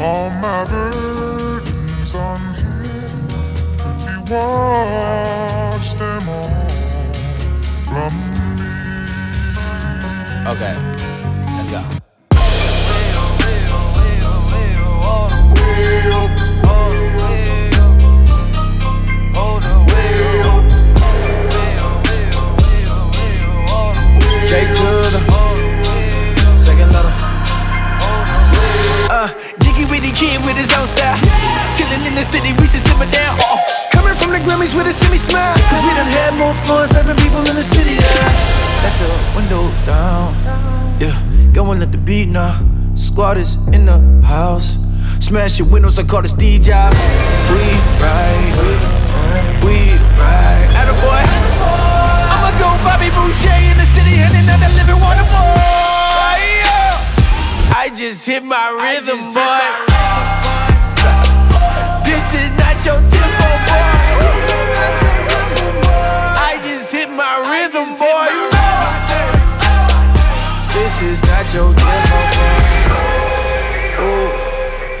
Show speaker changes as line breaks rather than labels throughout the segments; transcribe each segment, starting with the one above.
all my burdens on him. He washed them all from me.
Okay,
Grammys with smile. Cause we done had more fun serving people in the city. Yeah. Let the window down. Yeah, going at the beat now. Squad is in the house. Smashing windows, I call this D Jobs. We ride, we ride. Attaboy. I'ma go Bobby Boucher in the city and another living water boy. Yeah. I just hit my rhythm, boy. Rhythm, boy. This is not your tempo, boy. Ooh.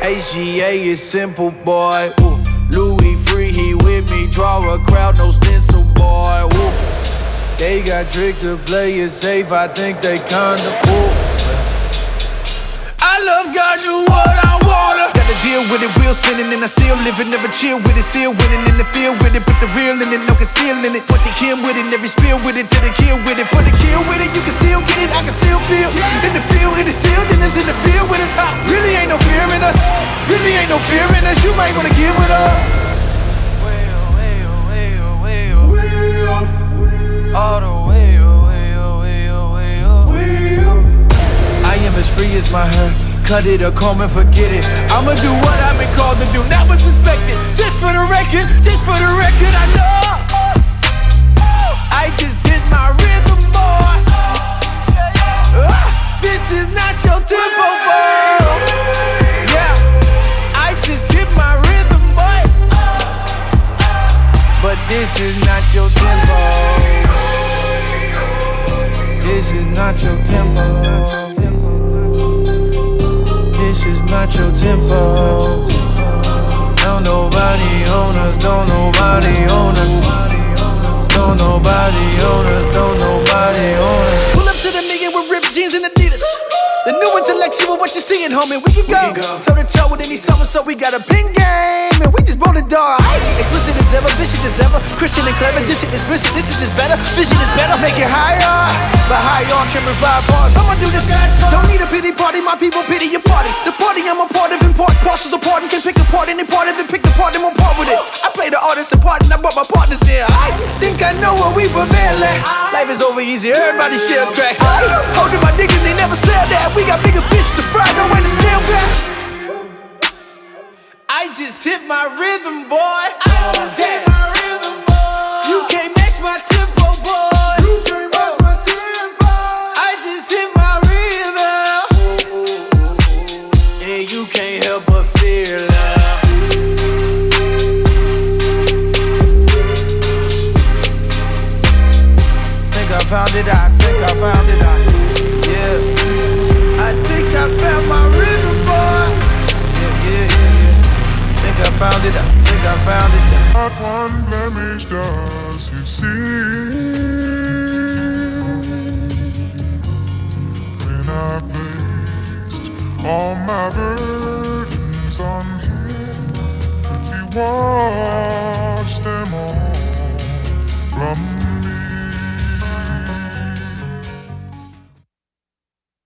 HGA is simple, boy. Ooh. Louis free, he with me. Draw a crowd, no stencil, boy. Ooh. They got tricked to play it safe. I think they kinda cool. I love God, do what I. Deal with it, wheel spinning, and I still living, never chill with it, still winning in the field with it. Put the real in it, no concealing it. Put the kill with it, every spill with it, to the kill with it. Put the kill with it, you can still get it, I can still feel. In the field, in the sealed, and it's in the field with us. Hot. Really ain't no fear in us. Really ain't no fear in us. You might wanna give it up. All the way, oh, way, oh, way, oh, way, oh. I am as free as my hair. Cut it or comb and forget it. I'ma do what I've been called to do, not what's suspected. Just for the record, just for the record, I know. I just hit my rhythm, boy. Ah, This is not your tempo, boy. Yeah, I just hit my rhythm, boy. But this is not your tempo. This is not your tempo. Tempo. Don't nobody own us. Don't nobody own us. Intellectual, what you seeing, homie? We can go. Toe to toe with any summer, so we got a pin game. And we just bowling dog. Explicit as ever, vicious as ever. Christian and clever, this shit is explicit, this is just better. Vision is better, make it higher. But higher can revive bars. I'ma do this. Don't need a pity party, my people pity your party. The party I'm a part of, import parcels apart and can pick apart any part of it, pick the part and won't part with it. I play the artist and part and I brought my partners in. I think I know what we prevail at. Life is over easy, everybody share crack. Aye. Holding my they never said that. We got bigger fish to fry, no way to scale back. I just hit my rhythm, boy. Damn. You can't match my it, I think I found it, I yeah. I think I found my rhythm, boy. Yeah, yeah, yeah, yeah. Think I found it, I think I found it.
Not one blemish does he see. When I placed all my burdens on him, he washed them